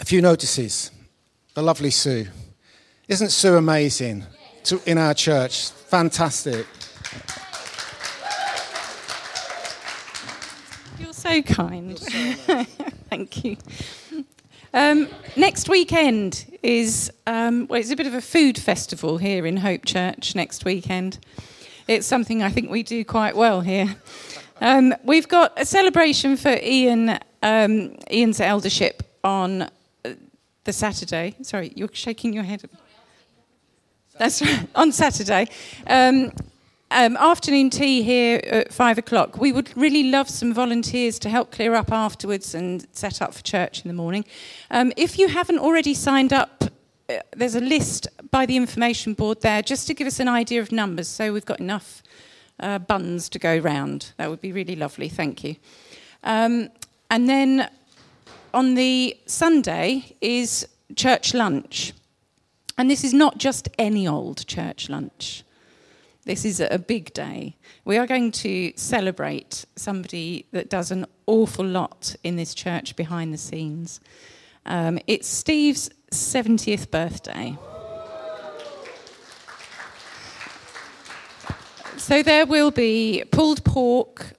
a few notices. The lovely Sue. Isn't Sue amazing to, in our church? Fantastic. You're so kind. Thank you. Um, next weekend is um, well, it's a bit of a food festival here in Hope Church. Next weekend, it's something I think we do quite well here. Um, we've got a celebration for Ian um, Ian's eldership on the Saturday. Sorry, you're shaking your head. That's right, on Saturday. Um, um, afternoon tea here at five o'clock. We would really love some volunteers to help clear up afterwards and set up for church in the morning. Um, if you haven't already signed up, uh, there's a list by the information board there just to give us an idea of numbers so we've got enough uh, buns to go round. That would be really lovely, thank you. Um, and then on the Sunday is church lunch. And this is not just any old church lunch. This is a big day. We are going to celebrate somebody that does an awful lot in this church behind the scenes. Um, it's Steve's 70th birthday. So there will be pulled pork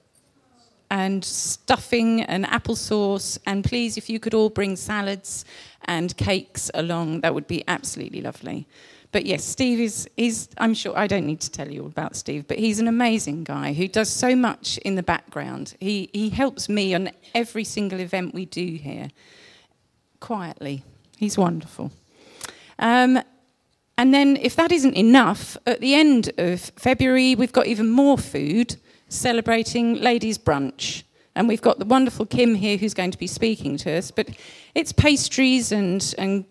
and stuffing and applesauce, and please, if you could all bring salads and cakes along, that would be absolutely lovely. But yes, Steve is, is, I'm sure, I don't need to tell you all about Steve, but he's an amazing guy who does so much in the background. He, he helps me on every single event we do here, quietly. He's wonderful. Um, and then, if that isn't enough, at the end of February, we've got even more food celebrating ladies' brunch. And we've got the wonderful Kim here who's going to be speaking to us. But it's pastries and, and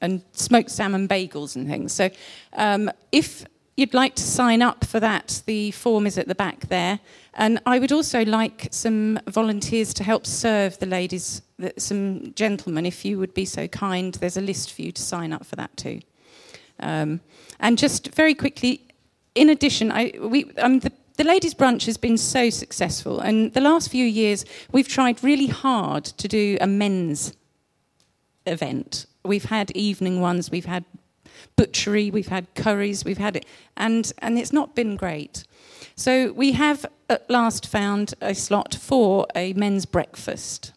and smoked salmon bagels and things. So um, if you'd like to sign up for that, the form is at the back there. And I would also like some volunteers to help serve the ladies, some gentlemen, if you would be so kind. There's a list for you to sign up for that too. Um, and just very quickly, in addition, I, we, um, the, the ladies' brunch has been so successful, and the last few years we've tried really hard to do a men's event We've had evening ones, we've had butchery, we've had curries, we've had it, and, and it's not been great. So we have at last found a slot for a men's breakfast,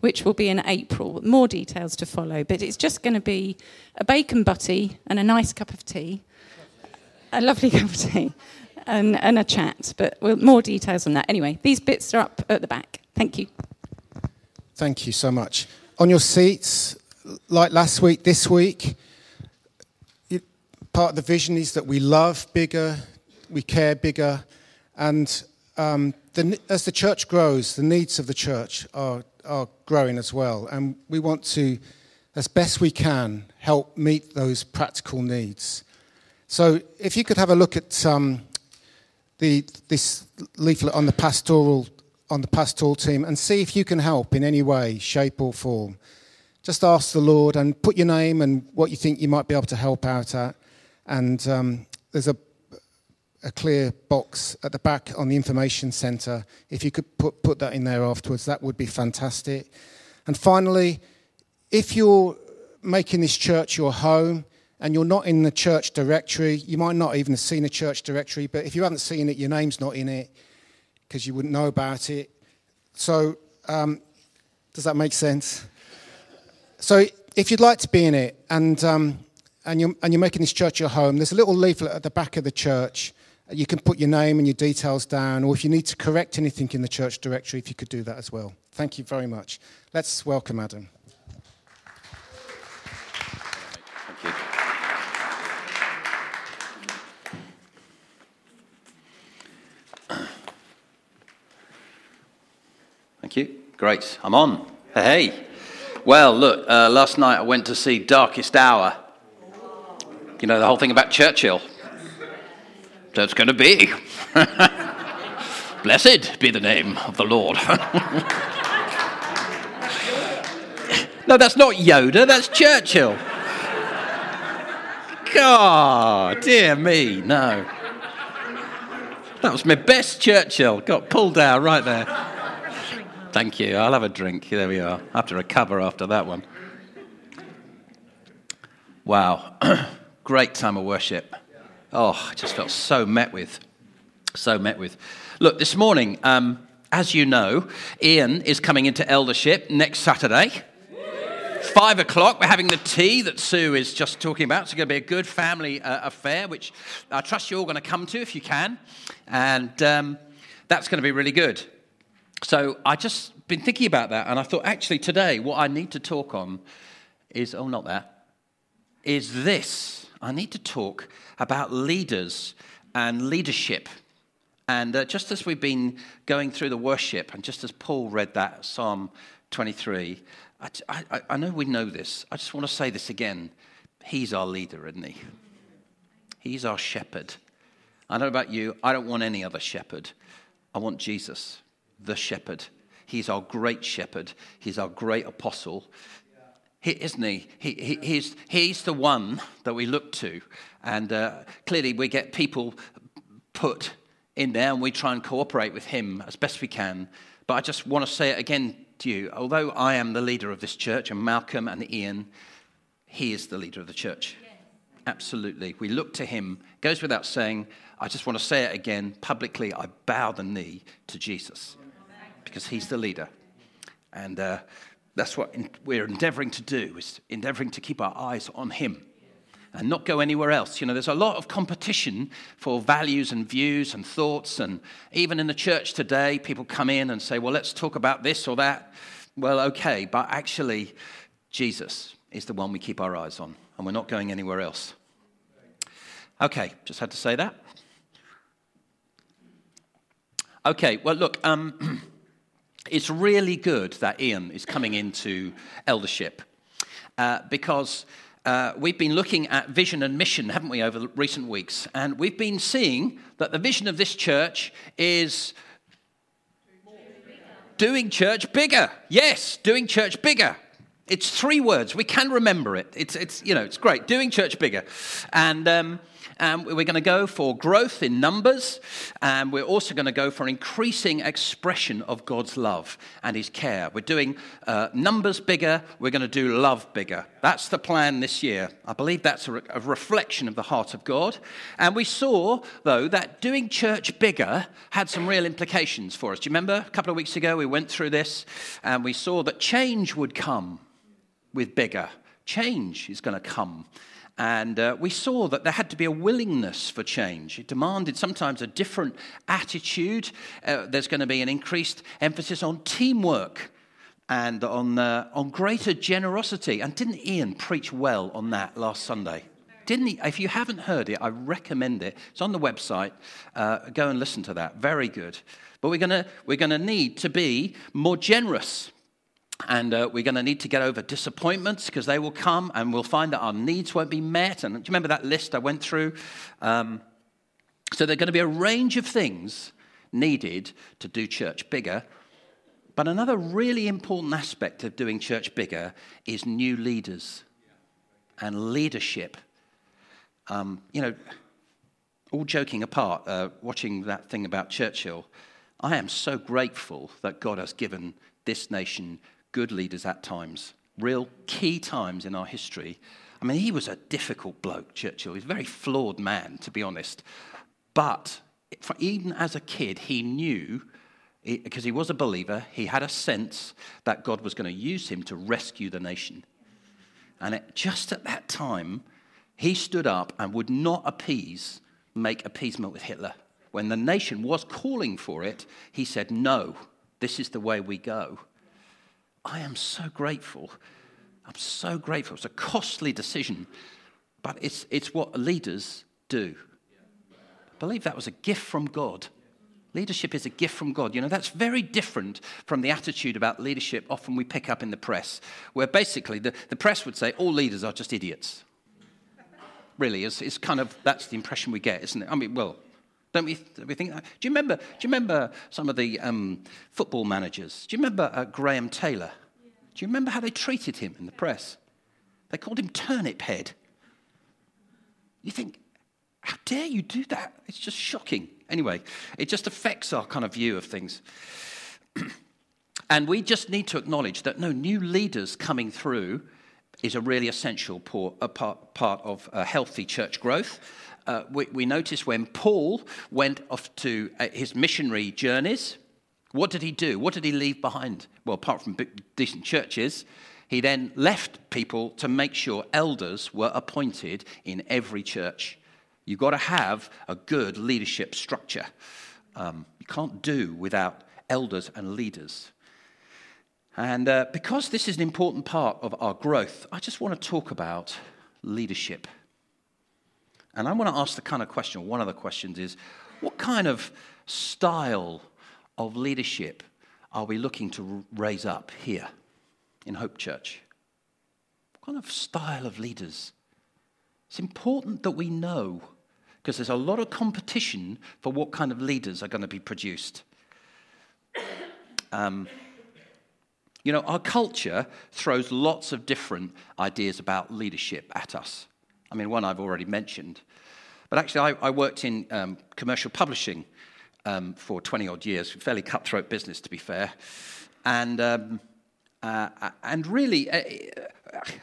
which will be in April. More details to follow, but it's just going to be a bacon butty and a nice cup of tea, a lovely cup of tea, and, and a chat. But we'll, more details on that. Anyway, these bits are up at the back. Thank you. Thank you so much. On your seats, like last week, this week, part of the vision is that we love bigger, we care bigger, and um, the, as the church grows, the needs of the church are, are growing as well. And we want to, as best we can, help meet those practical needs. So if you could have a look at um, the, this leaflet on the pastoral on the pastoral team and see if you can help in any way, shape, or form just ask the Lord and put your name and what you think you might be able to help out at. And um, there's a, a clear box at the back on the information centre. If you could put, put that in there afterwards, that would be fantastic. And finally, if you're making this church your home and you're not in the church directory, you might not even have seen a church directory, but if you haven't seen it, your name's not in it because you wouldn't know about it. So, um, does that make sense? So if you'd like to be in it and, um, and, you're, and you're making this church your home, there's a little leaflet at the back of the church. You can put your name and your details down, or if you need to correct anything in the church directory, if you could do that as well. Thank you very much. Let's welcome Adam. Thank you. Thank you. Great. I'm on. Hey. Well, look, uh, last night I went to see Darkest Hour. You know the whole thing about Churchill. That's going to be. Blessed be the name of the Lord. no, that's not Yoda, that's Churchill. God, dear me, no. That was my best Churchill. Got pulled out right there. Thank you. I'll have a drink. There we are. I have to recover after that one. Wow. Great time of worship. Oh, I just felt so met with. So met with. Look, this morning, um, as you know, Ian is coming into eldership next Saturday. Five o'clock, we're having the tea that Sue is just talking about. It's going to be a good family uh, affair, which I trust you're all going to come to if you can. And um, that's going to be really good. So I just been thinking about that, and I thought actually today what I need to talk on is oh, not that, is this. I need to talk about leaders and leadership. And uh, just as we've been going through the worship, and just as Paul read that Psalm 23, I, I, I know we know this. I just want to say this again. He's our leader, isn't he? He's our shepherd. I don't know about you, I don't want any other shepherd. I want Jesus, the shepherd. He's our great shepherd. He's our great apostle. He, isn't he? he, he he's, he's the one that we look to. And uh, clearly, we get people put in there and we try and cooperate with him as best we can. But I just want to say it again to you. Although I am the leader of this church, and Malcolm and Ian, he is the leader of the church. Absolutely. We look to him. Goes without saying, I just want to say it again publicly. I bow the knee to Jesus because he's the leader. And uh, that's what we're endeavoring to do, is endeavoring to keep our eyes on him and not go anywhere else. You know, there's a lot of competition for values and views and thoughts. And even in the church today, people come in and say, well, let's talk about this or that. Well, okay, but actually, Jesus is the one we keep our eyes on, and we're not going anywhere else. Okay, just had to say that. Okay, well, look, um, it's really good that Ian is coming into eldership uh, because uh, we've been looking at vision and mission, haven't we, over recent weeks? And we've been seeing that the vision of this church is doing church bigger. Yes, doing church bigger. It's three words. We can remember it. It's, it's you know, it's great. Doing church bigger. And um, um, we're going to go for growth in numbers, and we're also going to go for increasing expression of God's love and His care. We're doing uh, numbers bigger, we're going to do love bigger. That's the plan this year. I believe that's a, re- a reflection of the heart of God. And we saw, though, that doing church bigger had some real implications for us. Do you remember a couple of weeks ago we went through this and we saw that change would come with bigger. Change is going to come. And uh, we saw that there had to be a willingness for change. It demanded sometimes a different attitude. Uh, there's going to be an increased emphasis on teamwork and on, uh, on greater generosity. And didn't Ian preach well on that last Sunday? Didn't he? If you haven't heard it, I recommend it. It's on the website. Uh, go and listen to that. Very good. But we're going we're going to need to be more generous and uh, we're going to need to get over disappointments because they will come and we'll find that our needs won't be met. And do you remember that list I went through? Um, so there are going to be a range of things needed to do church bigger. But another really important aspect of doing church bigger is new leaders and leadership. Um, you know, all joking apart, uh, watching that thing about Churchill, I am so grateful that God has given this nation good leaders at times, real key times in our history. I mean, he was a difficult bloke, Churchill. He's a very flawed man, to be honest. But even as a kid, he knew, because he was a believer, he had a sense that God was going to use him to rescue the nation. And it, just at that time, he stood up and would not appease, make appeasement with Hitler. When the nation was calling for it, he said, No, this is the way we go. I am so grateful. I'm so grateful. It's a costly decision, but it's, it's what leaders do. I believe that was a gift from God. Leadership is a gift from God. You know, that's very different from the attitude about leadership often we pick up in the press, where basically the, the press would say all leaders are just idiots. Really, it's, it's kind of that's the impression we get, isn't it? I mean, well, don't we, don't we think that? Do you remember, do you remember some of the um, football managers? Do you remember uh, Graham Taylor? Do you remember how they treated him in the press? They called him Turnip Head. You think, how dare you do that? It's just shocking. Anyway, it just affects our kind of view of things. and we just need to acknowledge that no new leaders coming through is a really essential part, part, of uh, healthy church growth. Uh, we, we notice when Paul went off to uh, his missionary journeys, what did he do? What did he leave behind? Well, apart from decent churches, he then left people to make sure elders were appointed in every church. You've got to have a good leadership structure. Um, you can't do without elders and leaders. And uh, because this is an important part of our growth, I just want to talk about leadership. And I want to ask the kind of question one of the questions is what kind of style of leadership are we looking to raise up here in Hope Church? What kind of style of leaders? It's important that we know because there's a lot of competition for what kind of leaders are going to be produced. Um, you know, our culture throws lots of different ideas about leadership at us. I mean, one I've already mentioned. But actually, I, I worked in um, commercial publishing um, for 20 odd years, fairly cutthroat business, to be fair. And, um, uh, and really, uh,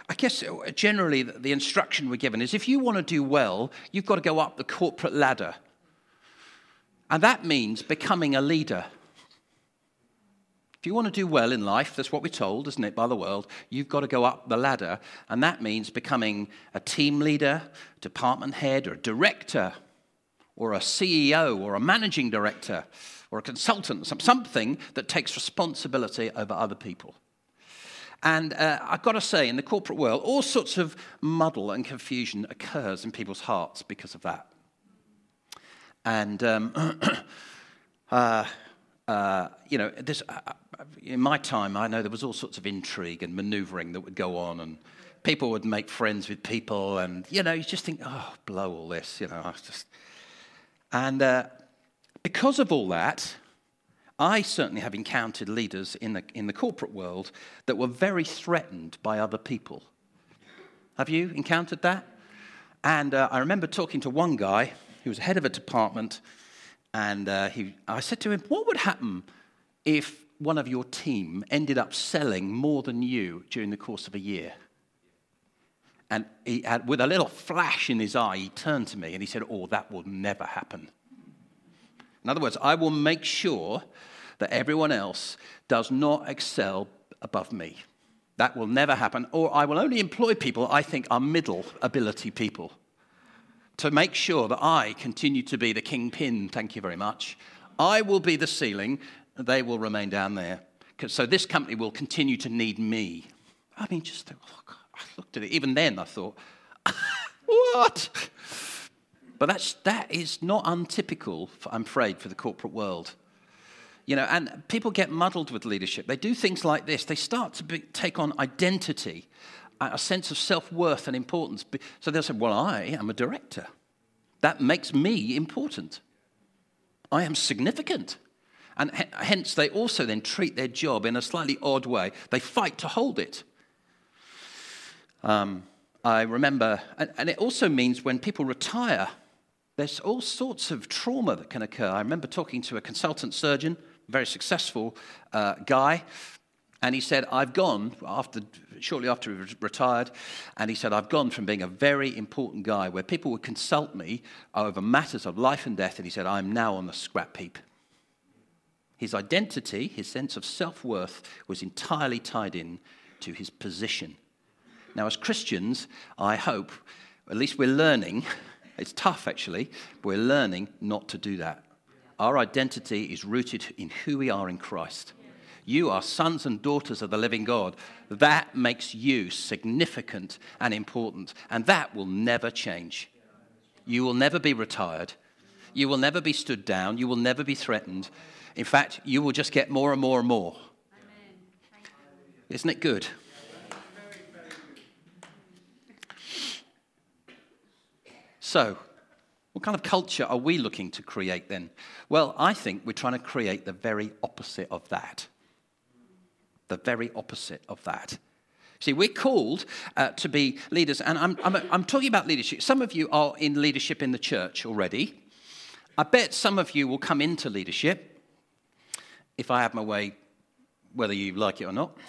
I guess generally the instruction we're given is if you want to do well, you've got to go up the corporate ladder. And that means becoming a leader. If you want to do well in life, that's what we're told, isn't it, by the world, you've got to go up the ladder. And that means becoming a team leader, department head, or a director, or a CEO, or a managing director, or a consultant, something that takes responsibility over other people. And uh, I've got to say, in the corporate world, all sorts of muddle and confusion occurs in people's hearts because of that. And um, uh, uh, you know, this, uh, uh, in my time, I know there was all sorts of intrigue and maneuvering that would go on, and people would make friends with people, and you know, you just think, oh, blow all this, you know, I just. And uh, because of all that, I certainly have encountered leaders in the, in the corporate world that were very threatened by other people. Have you encountered that? And uh, I remember talking to one guy who was head of a department and uh, he, I said to him, What would happen if one of your team ended up selling more than you during the course of a year? And he had, with a little flash in his eye, he turned to me and he said, Oh, that will never happen. In other words, I will make sure that everyone else does not excel above me. That will never happen. Or I will only employ people I think are middle ability people to make sure that I continue to be the kingpin, thank you very much. I will be the ceiling, they will remain down there. So this company will continue to need me. I mean, just look, I looked at it. Even then, I thought, what? But that's, that is not untypical, I'm afraid, for the corporate world. You know, and people get muddled with leadership. They do things like this. They start to be, take on identity a sense of self worth and importance. So they'll say, Well, I am a director. That makes me important. I am significant. And hence, they also then treat their job in a slightly odd way. They fight to hold it. Um, I remember, and it also means when people retire, there's all sorts of trauma that can occur. I remember talking to a consultant surgeon, very successful uh, guy, and he said, I've gone, after, shortly after he retired, and he said, I've gone from being a very important guy where people would consult me over matters of life and death, and he said, I'm now on the scrap heap. His identity, his sense of self worth, was entirely tied in to his position. Now, as Christians, I hope, at least we're learning, it's tough actually, but we're learning not to do that. Our identity is rooted in who we are in Christ. You are sons and daughters of the living God. That makes you significant and important, and that will never change. You will never be retired. You will never be stood down. You will never be threatened. In fact, you will just get more and more and more. Isn't it good? So, what kind of culture are we looking to create then? Well, I think we're trying to create the very opposite of that the very opposite of that. See, we're called uh, to be leaders, and I'm, I'm, I'm talking about leadership. Some of you are in leadership in the church already. I bet some of you will come into leadership if I have my way, whether you like it or not.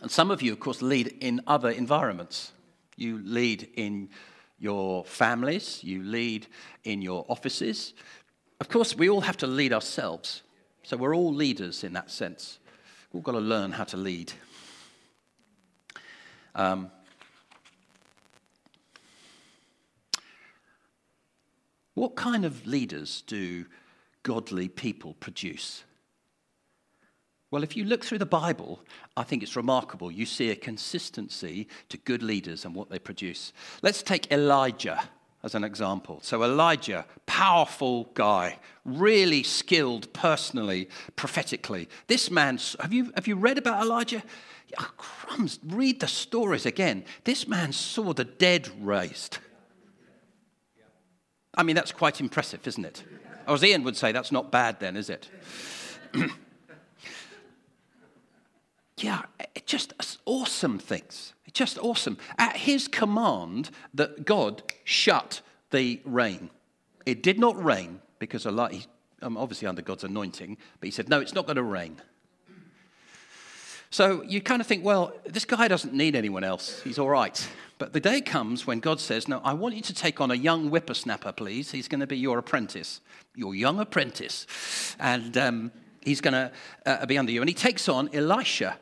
And some of you, of course, lead in other environments. You lead in your families, you lead in your offices. Of course, we all have to lead ourselves. So we're all leaders in that sense. We've all got to learn how to lead. Um, what kind of leaders do godly people produce? Well, if you look through the Bible, I think it's remarkable. You see a consistency to good leaders and what they produce. Let's take Elijah as an example. So, Elijah, powerful guy, really skilled personally, prophetically. This man, have you, have you read about Elijah? Oh, crumbs, read the stories again. This man saw the dead raised. I mean, that's quite impressive, isn't it? Or as Ian would say, that's not bad then, is it? yeah, just awesome things. Just awesome. At his command, that God shut the rain. It did not rain because Allah, um, obviously under God's anointing, but he said, no, it's not going to rain. So you kind of think, well, this guy doesn't need anyone else. He's all right. But the day comes when God says, No, I want you to take on a young whippersnapper, please. He's going to be your apprentice, your young apprentice. And um, he's going to uh, be under you. And he takes on Elisha.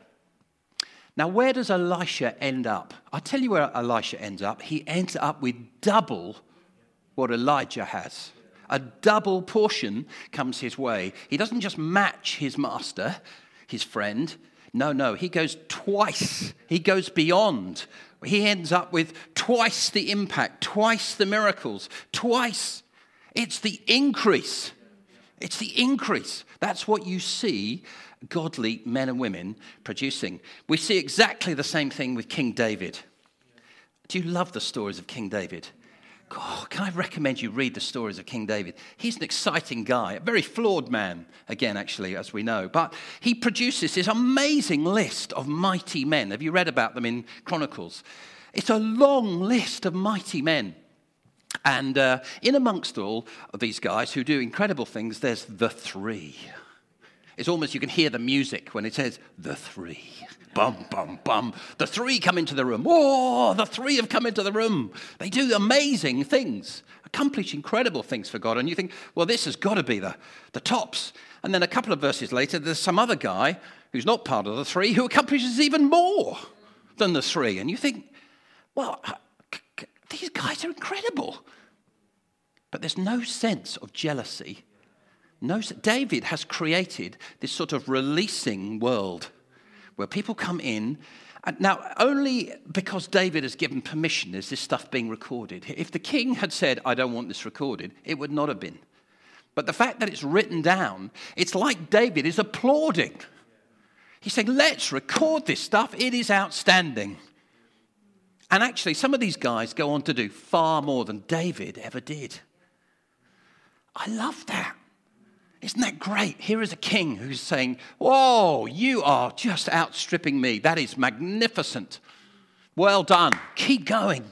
Now, where does Elisha end up? I'll tell you where Elisha ends up. He ends up with double what Elijah has. A double portion comes his way. He doesn't just match his master, his friend. No, no, he goes twice. He goes beyond. He ends up with twice the impact, twice the miracles, twice. It's the increase. It's the increase. That's what you see godly men and women producing. We see exactly the same thing with King David. Do you love the stories of King David? Oh, can I recommend you read the stories of King David? He's an exciting guy, a very flawed man, again, actually, as we know. But he produces this amazing list of mighty men. Have you read about them in Chronicles? It's a long list of mighty men. And uh, in amongst all of these guys who do incredible things, there's the three. It's almost you can hear the music when it says the three. Bum, bum, bum. The three come into the room. Oh, the three have come into the room. They do amazing things, accomplish incredible things for God. And you think, well, this has got to be the, the tops. And then a couple of verses later, there's some other guy who's not part of the three who accomplishes even more than the three. And you think, well, uh, these guys are incredible. But there's no sense of jealousy no, David has created this sort of releasing world where people come in. Now, only because David has given permission is this stuff being recorded. If the king had said, I don't want this recorded, it would not have been. But the fact that it's written down, it's like David is applauding. He's saying, let's record this stuff. It is outstanding. And actually, some of these guys go on to do far more than David ever did. I love that. Isn't that great? Here is a king who's saying, Whoa, you are just outstripping me. That is magnificent. Well done. Keep going.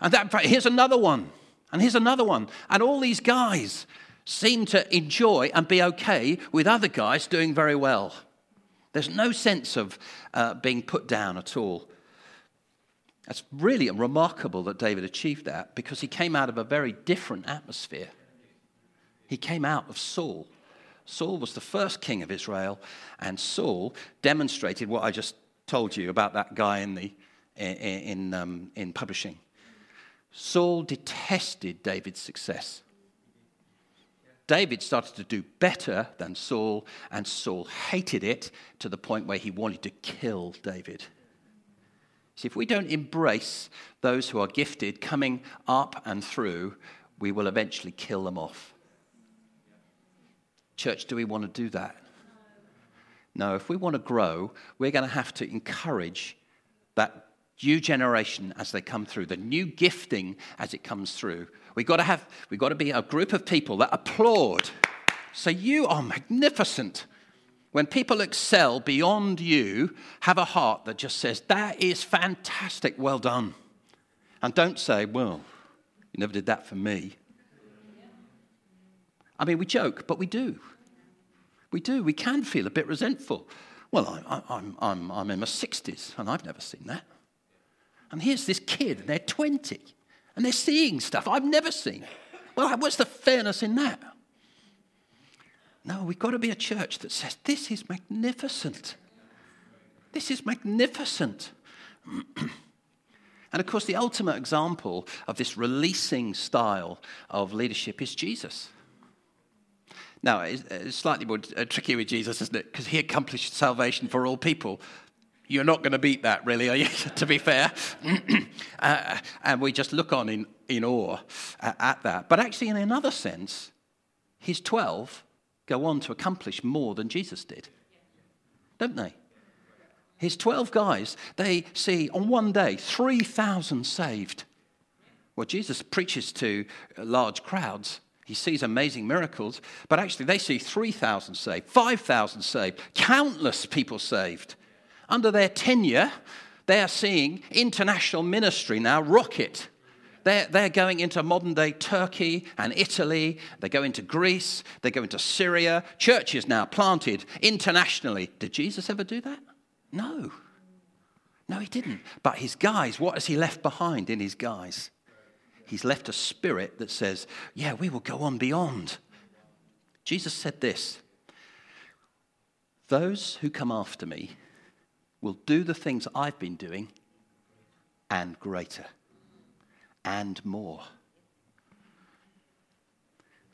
And that, here's another one. And here's another one. And all these guys seem to enjoy and be okay with other guys doing very well. There's no sense of uh, being put down at all. It's really remarkable that David achieved that because he came out of a very different atmosphere. He came out of Saul. Saul was the first king of Israel, and Saul demonstrated what I just told you about that guy in, the, in, um, in publishing. Saul detested David's success. David started to do better than Saul, and Saul hated it to the point where he wanted to kill David. See, if we don't embrace those who are gifted coming up and through, we will eventually kill them off. Church, do we want to do that? No, if we want to grow, we're going to have to encourage that new generation as they come through, the new gifting as it comes through. We've got to have, we've got to be a group of people that applaud. So you are magnificent. When people excel beyond you, have a heart that just says, that is fantastic, well done. And don't say, well, you never did that for me. I mean, we joke, but we do. We do. We can feel a bit resentful. Well, I'm, I'm, I'm, I'm in my 60s and I've never seen that. And here's this kid and they're 20 and they're seeing stuff I've never seen. Well, what's the fairness in that? No, we've got to be a church that says, This is magnificent. This is magnificent. and of course, the ultimate example of this releasing style of leadership is Jesus. Now, it's slightly more uh, tricky with Jesus, isn't it? Because he accomplished salvation for all people. You're not going to beat that, really, are you? to be fair. uh, and we just look on in, in awe at that. But actually, in another sense, his 12 go on to accomplish more than Jesus did, don't they? His 12 guys, they see on one day 3,000 saved. Well, Jesus preaches to large crowds. He sees amazing miracles, but actually they see 3,000 saved, 5,000 saved, countless people saved. Under their tenure, they are seeing international ministry now rocket. They're, they're going into modern day Turkey and Italy. They go into Greece. They go into Syria. Churches now planted internationally. Did Jesus ever do that? No. No, he didn't. But his guys, what has he left behind in his guys? He's left a spirit that says, yeah, we will go on beyond. Jesus said this Those who come after me will do the things I've been doing and greater and more.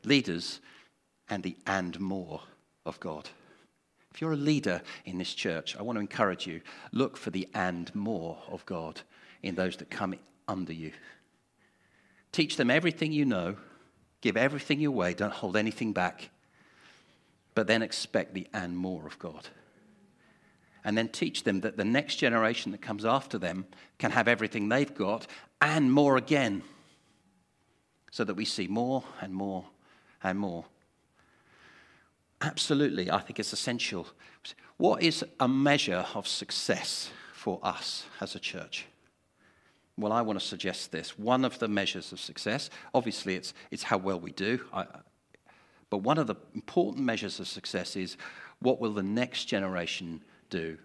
Leaders and the and more of God. If you're a leader in this church, I want to encourage you look for the and more of God in those that come under you. Teach them everything you know, give everything your way, don't hold anything back, but then expect the and more of God. And then teach them that the next generation that comes after them can have everything they've got and more again, so that we see more and more and more absolutely, I think it's essential. What is a measure of success for us as a church? Well, I want to suggest this. One of the measures of success, obviously, it's, it's how well we do. I, but one of the important measures of success is what will the next generation do?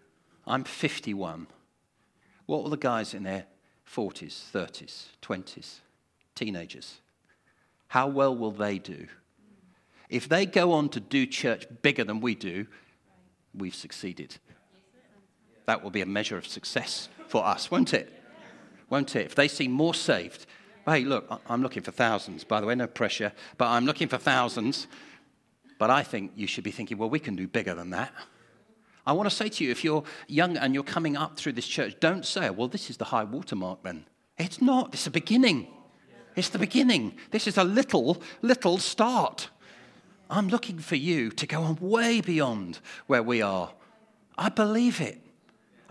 I'm 51. What will the guys in their 40s, 30s, 20s, teenagers? How well will they do? If they go on to do church bigger than we do, we've succeeded. That will be a measure of success for us, won't it? Won't it? If they see more saved, hey, look, I'm looking for thousands, by the way, no pressure, but I'm looking for thousands. But I think you should be thinking, well, we can do bigger than that. I want to say to you, if you're young and you're coming up through this church, don't say, well, this is the high watermark then. It's not, it's a beginning. It's the beginning. This is a little, little start. I'm looking for you to go on way beyond where we are. I believe it.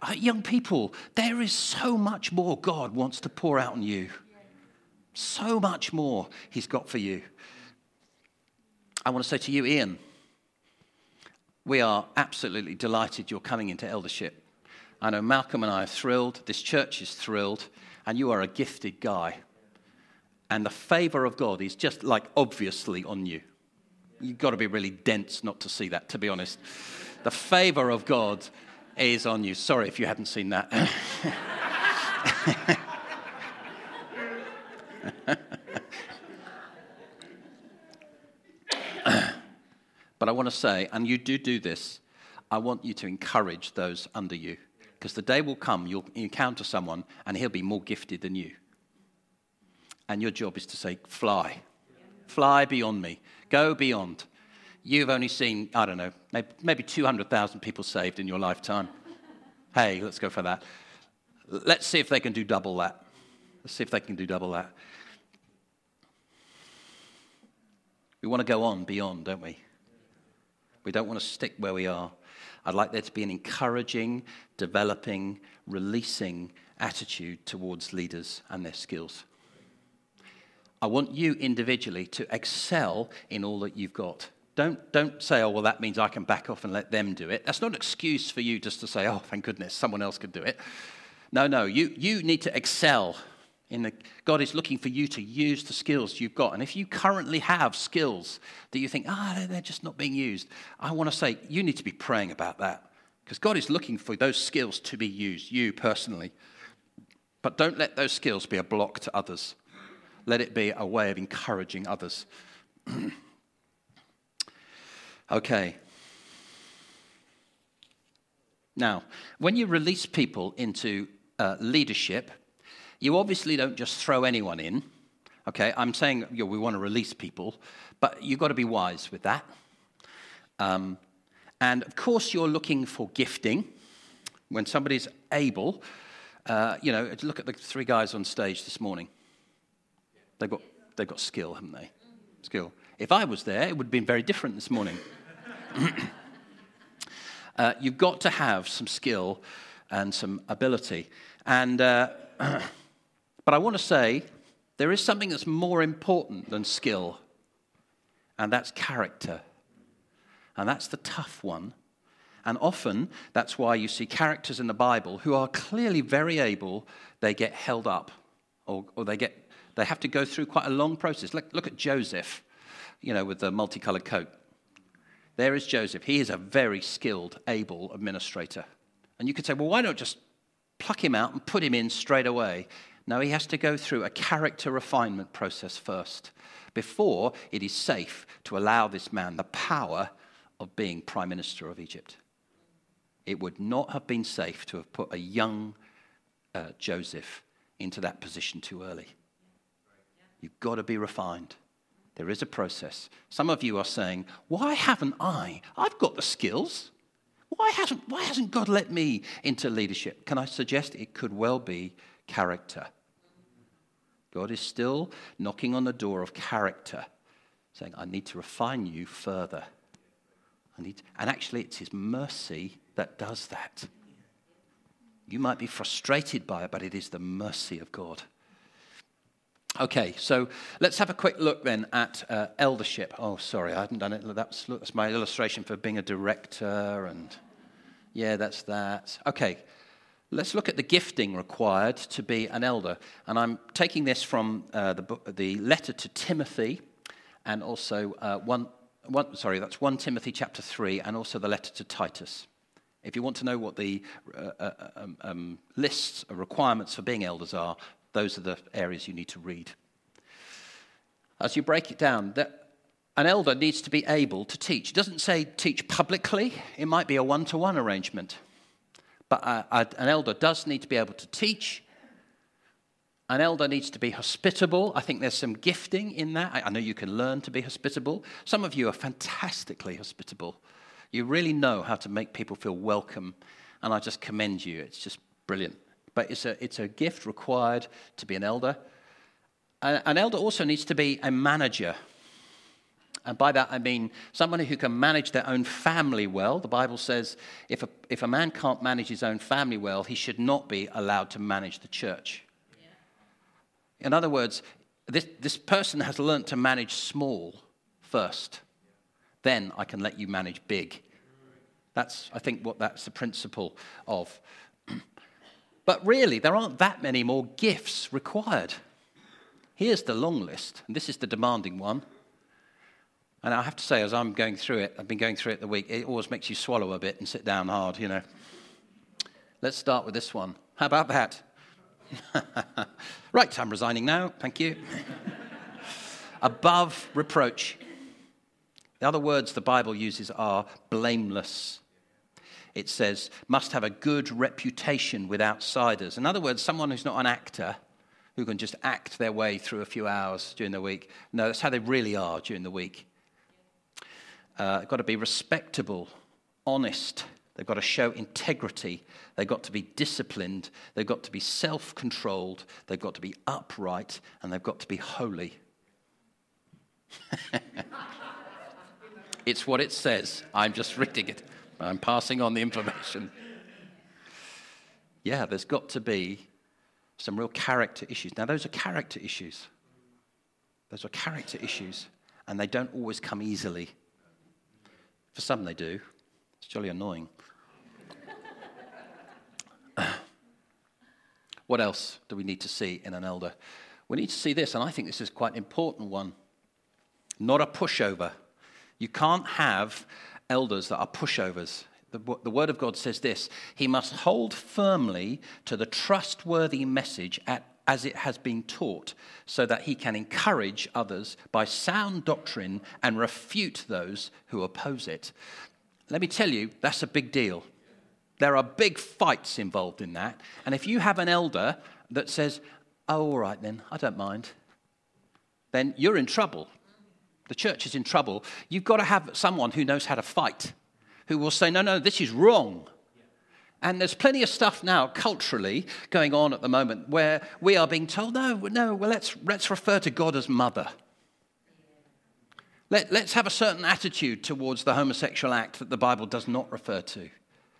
Uh, young people, there is so much more God wants to pour out on you. So much more He's got for you. I want to say to you, Ian, we are absolutely delighted you're coming into eldership. I know Malcolm and I are thrilled, this church is thrilled, and you are a gifted guy. And the favor of God is just like obviously on you. You've got to be really dense not to see that, to be honest. The favor of God is on you. Sorry if you hadn't seen that. but I want to say, and you do do this, I want you to encourage those under you. Because the day will come, you'll encounter someone, and he'll be more gifted than you. And your job is to say, Fly. Fly beyond me. Go beyond. You've only seen, I don't know, maybe 200,000 people saved in your lifetime. Hey, let's go for that. Let's see if they can do double that. Let's see if they can do double that. We want to go on beyond, don't we? We don't want to stick where we are. I'd like there to be an encouraging, developing, releasing attitude towards leaders and their skills. I want you individually to excel in all that you've got. Don't, don't say, oh, well, that means I can back off and let them do it. That's not an excuse for you just to say, oh, thank goodness, someone else could do it. No, no, you, you need to excel. In the, God is looking for you to use the skills you've got. And if you currently have skills that you think, ah, oh, they're just not being used, I want to say you need to be praying about that Because God is looking for those skills to be used, you personally. But don't let those skills be a block to others. Let it be a way of encouraging others. okay. Now, when you release people into uh, leadership, you obviously don't just throw anyone in. Okay, I'm saying you know, we want to release people, but you've got to be wise with that. Um, and of course, you're looking for gifting. When somebody's able, uh, you know, look at the three guys on stage this morning. They've got, they've got skill, haven't they? Skill. If I was there, it would have been very different this morning. Uh, you've got to have some skill and some ability. And, uh, but I want to say there is something that's more important than skill, and that's character. And that's the tough one. And often, that's why you see characters in the Bible who are clearly very able, they get held up, or, or they, get, they have to go through quite a long process. Look, look at Joseph, you know, with the multicolored coat. There is Joseph. He is a very skilled, able administrator. And you could say, well, why not just pluck him out and put him in straight away? No, he has to go through a character refinement process first before it is safe to allow this man the power of being Prime Minister of Egypt. It would not have been safe to have put a young uh, Joseph into that position too early. You've got to be refined. There is a process. Some of you are saying, Why haven't I? I've got the skills. Why hasn't, why hasn't God let me into leadership? Can I suggest it could well be character? God is still knocking on the door of character, saying, I need to refine you further. I need, and actually, it's His mercy that does that. You might be frustrated by it, but it is the mercy of God. Okay, so let's have a quick look then at uh, eldership. Oh, sorry, I hadn't done it. That's, that's my illustration for being a director, and yeah, that's that. Okay, let's look at the gifting required to be an elder. And I'm taking this from uh, the, book, the letter to Timothy and also uh, one, one, sorry, that's 1 Timothy chapter 3 and also the letter to Titus. If you want to know what the uh, uh, um, um, lists of requirements for being elders are, those are the areas you need to read. As you break it down, that an elder needs to be able to teach. It doesn't say teach publicly, it might be a one to one arrangement. But uh, an elder does need to be able to teach. An elder needs to be hospitable. I think there's some gifting in that. I know you can learn to be hospitable. Some of you are fantastically hospitable. You really know how to make people feel welcome, and I just commend you. It's just brilliant. But it's a, it's a gift required to be an elder. An elder also needs to be a manager. And by that I mean someone who can manage their own family well. The Bible says if a, if a man can't manage his own family well, he should not be allowed to manage the church. Yeah. In other words, this, this person has learned to manage small first. Then I can let you manage big. That's, I think, what that's the principle of. But really, there aren't that many more gifts required. Here's the long list, and this is the demanding one. And I have to say, as I'm going through it, I've been going through it the week, it always makes you swallow a bit and sit down hard, you know. Let's start with this one. How about that? right, I'm resigning now. Thank you. Above reproach. The other words the Bible uses are blameless. It says, must have a good reputation with outsiders. In other words, someone who's not an actor, who can just act their way through a few hours during the week. No, that's how they really are during the week. Uh, got to be respectable, honest. They've got to show integrity. They've got to be disciplined. They've got to be self controlled. They've got to be upright. And they've got to be holy. it's what it says. I'm just reading it. I'm passing on the information. Yeah, there's got to be some real character issues. Now, those are character issues. Those are character issues, and they don't always come easily. For some, they do. It's jolly annoying. what else do we need to see in an elder? We need to see this, and I think this is quite an important one. Not a pushover. You can't have elders that are pushovers. The, the Word of God says this He must hold firmly to the trustworthy message at, as it has been taught, so that he can encourage others by sound doctrine and refute those who oppose it. Let me tell you, that's a big deal. There are big fights involved in that. And if you have an elder that says, Oh, all right then, I don't mind, then you're in trouble. The church is in trouble. You've got to have someone who knows how to fight, who will say, No, no, this is wrong. And there's plenty of stuff now culturally going on at the moment where we are being told, no, no, well, let's, let's refer to God as mother. Let, let's have a certain attitude towards the homosexual act that the Bible does not refer to.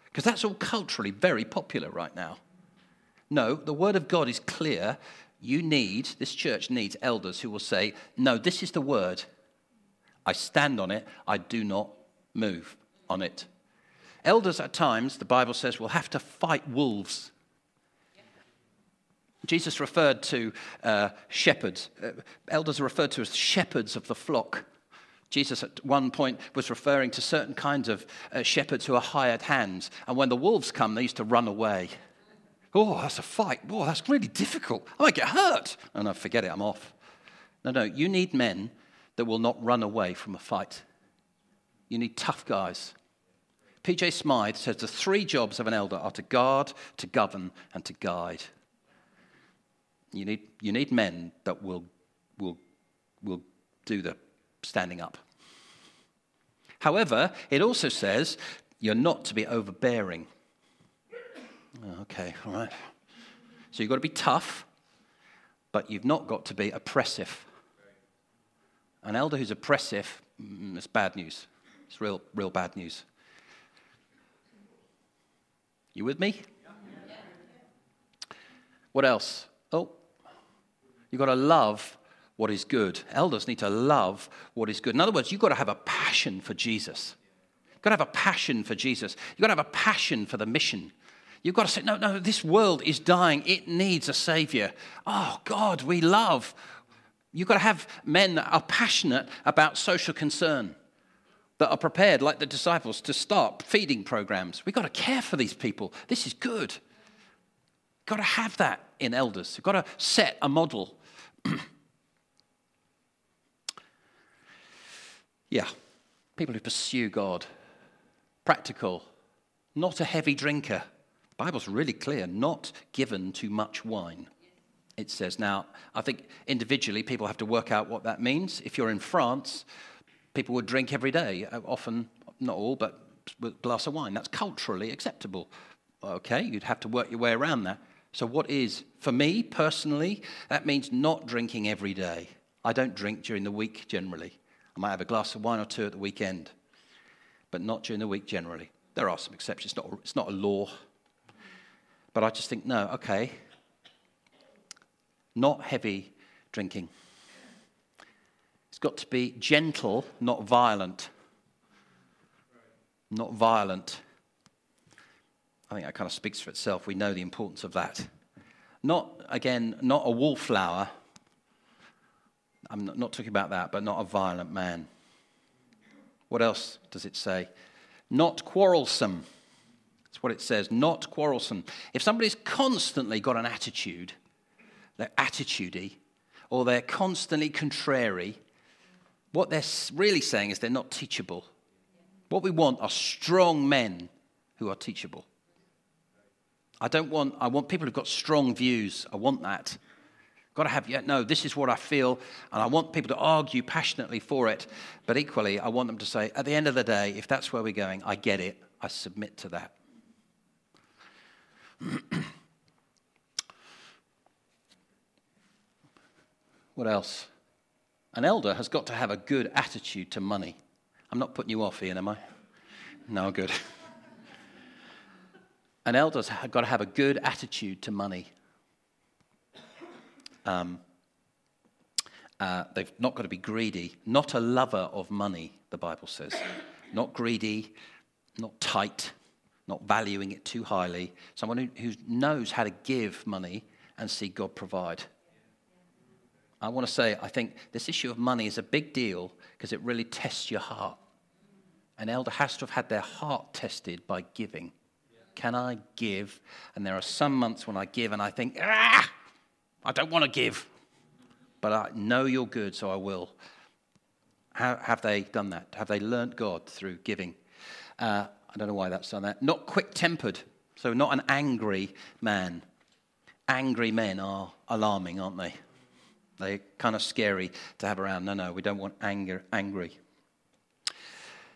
Because that's all culturally very popular right now. No, the Word of God is clear. You need, this church needs elders who will say, No, this is the Word. I stand on it. I do not move on it. Elders, at times, the Bible says, will have to fight wolves. Jesus referred to uh, shepherds. Uh, elders are referred to as shepherds of the flock. Jesus at one point was referring to certain kinds of uh, shepherds who are hired hands. And when the wolves come, they used to run away. Oh, that's a fight. Oh, that's really difficult. I might get hurt. Oh, no, forget it, I'm off. No, no, you need men that will not run away from a fight. You need tough guys. P.J. Smyth says the three jobs of an elder are to guard, to govern, and to guide. You need, you need men that will, will, will do the standing up. However, it also says you're not to be overbearing. Oh, okay, all right. So you've got to be tough, but you've not got to be oppressive. An elder who's oppressive, mm, it's bad news. It's real, real bad news. You with me? What else? Oh, you've got to love what is good. Elders need to love what is good. In other words, you've got to have a passion for Jesus. You've got to have a passion for Jesus. You've got to have a passion for the mission. You've got to say, no, no, this world is dying. It needs a savior. Oh, God, we love. You've got to have men that are passionate about social concern, that are prepared, like the disciples, to start feeding programs. We've got to care for these people. This is good. Got to have that in elders. You've got to set a model. yeah, people who pursue God, practical, not a heavy drinker. The Bible's really clear, not given to much wine. It says now, I think individually people have to work out what that means. If you're in France, people would drink every day, uh, often, not all, but a glass of wine. That's culturally acceptable. Okay, you'd have to work your way around that. So, what is, for me personally, that means not drinking every day. I don't drink during the week generally. I might have a glass of wine or two at the weekend, but not during the week generally. There are some exceptions, it's not, it's not a law. But I just think, no, okay, not heavy drinking. It's got to be gentle, not violent. Not violent. I think that kind of speaks for itself. We know the importance of that. Not, again, not a wallflower. I'm not, not talking about that, but not a violent man. What else does it say? Not quarrelsome. That's what it says, not quarrelsome. If somebody's constantly got an attitude, they're attitudey, or they're constantly contrary, what they're really saying is they're not teachable. What we want are strong men who are teachable. I don't want, I want people who've got strong views. I want that. Got to have, yeah, no, this is what I feel, and I want people to argue passionately for it. But equally, I want them to say, at the end of the day, if that's where we're going, I get it. I submit to that. what else? An elder has got to have a good attitude to money. I'm not putting you off, Ian, am I? No, good. An elder's got to have a good attitude to money. Um, uh, they've not got to be greedy, not a lover of money, the Bible says. Not greedy, not tight, not valuing it too highly. Someone who, who knows how to give money and see God provide. I want to say, I think this issue of money is a big deal because it really tests your heart. An elder has to have had their heart tested by giving. Can I give? And there are some months when I give and I think, ah, I don't want to give. But I know you're good, so I will. How, have they done that? Have they learnt God through giving? Uh, I don't know why that's done that. Not quick tempered, so not an angry man. Angry men are alarming, aren't they? They're kind of scary to have around. No, no, we don't want anger, angry.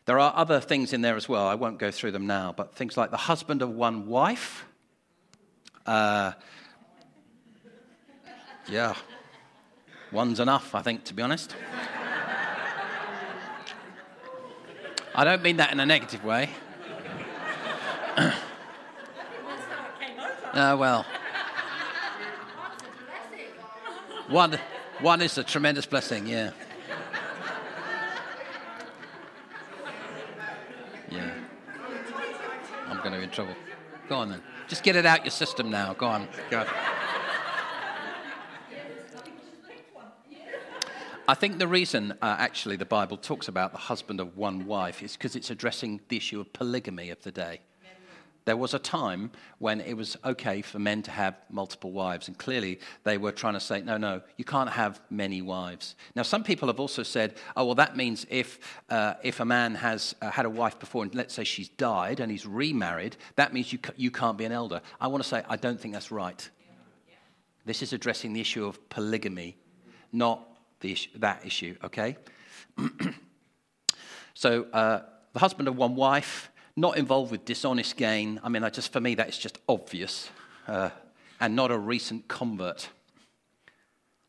There are other things in there as well. I won't go through them now, but things like the husband of one wife. Uh, yeah, one's enough, I think, to be honest. I don't mean that in a negative way. uh, well, one, one is a tremendous blessing, yeah. Yeah. I'm going to be in trouble. Go on then. Just get it out your system now. Go on. Go. I think the reason, uh, actually, the Bible talks about the husband of one wife is because it's addressing the issue of polygamy of the day. There was a time when it was okay for men to have multiple wives, and clearly they were trying to say, no, no, you can't have many wives. Now, some people have also said, oh, well, that means if, uh, if a man has uh, had a wife before, and let's say she's died and he's remarried, that means you, you can't be an elder. I want to say, I don't think that's right. This is addressing the issue of polygamy, not the issue, that issue, okay? so, uh, the husband of one wife, not involved with dishonest gain. I mean, I just, for me, that is just obvious, uh, and not a recent convert.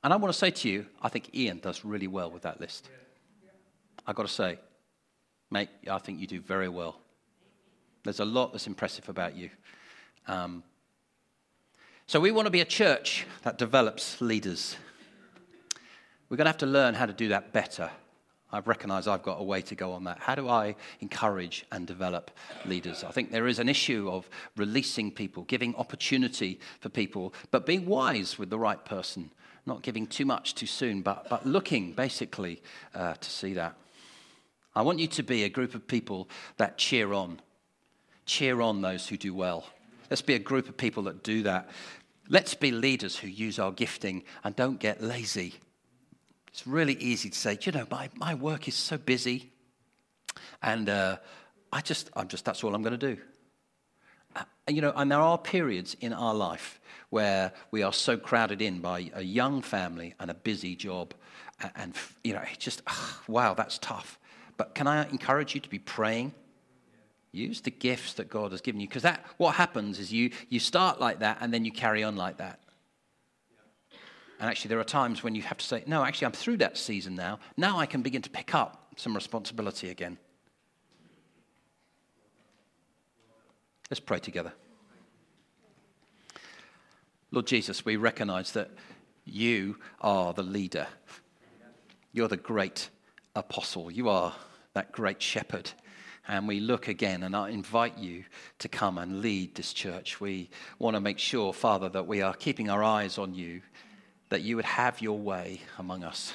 And I want to say to you, I think Ian does really well with that list. I've got to say, mate, I think you do very well. There's a lot that's impressive about you. Um, so, we want to be a church that develops leaders. We're going to have to learn how to do that better. I recognize I've got a way to go on that. How do I encourage and develop leaders? I think there is an issue of releasing people, giving opportunity for people, but being wise with the right person, not giving too much too soon, but, but looking basically uh, to see that. I want you to be a group of people that cheer on, cheer on those who do well. Let's be a group of people that do that. Let's be leaders who use our gifting and don't get lazy. It's really easy to say, you know, my, my work is so busy. And uh, I just, I'm just, that's all I'm going to do. Uh, you know, and there are periods in our life where we are so crowded in by a young family and a busy job. And, and you know, it's just, wow, that's tough. But can I encourage you to be praying? Use the gifts that God has given you. Because that, what happens is you, you start like that and then you carry on like that. And actually, there are times when you have to say, no, actually, I'm through that season now. Now I can begin to pick up some responsibility again. Let's pray together. Lord Jesus, we recognize that you are the leader. You're the great apostle. You are that great shepherd. And we look again, and I invite you to come and lead this church. We want to make sure, Father, that we are keeping our eyes on you that you would have your way among us.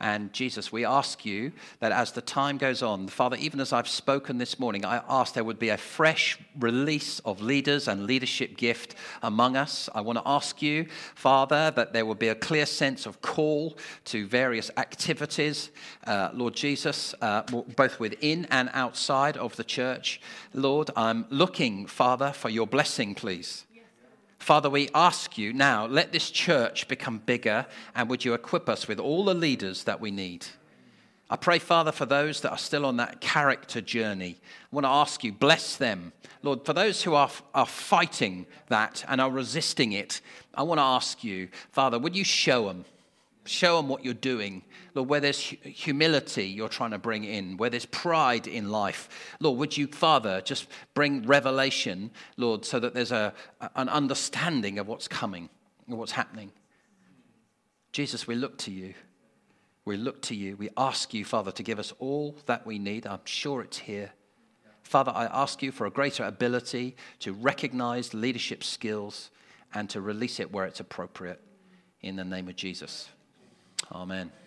And Jesus, we ask you that as the time goes on, Father, even as I've spoken this morning, I ask there would be a fresh release of leaders and leadership gift among us. I want to ask you, Father, that there would be a clear sense of call to various activities, uh, Lord Jesus, uh, both within and outside of the church. Lord, I'm looking, Father, for your blessing, please. Father, we ask you now, let this church become bigger and would you equip us with all the leaders that we need? I pray, Father, for those that are still on that character journey. I want to ask you, bless them. Lord, for those who are, are fighting that and are resisting it, I want to ask you, Father, would you show them? Show them what you're doing. Lord, where there's humility you're trying to bring in, where there's pride in life. Lord, would you, Father, just bring revelation, Lord, so that there's a, an understanding of what's coming and what's happening. Jesus, we look to you. We look to you. We ask you, Father, to give us all that we need. I'm sure it's here. Father, I ask you for a greater ability to recognize leadership skills and to release it where it's appropriate. In the name of Jesus. Amen.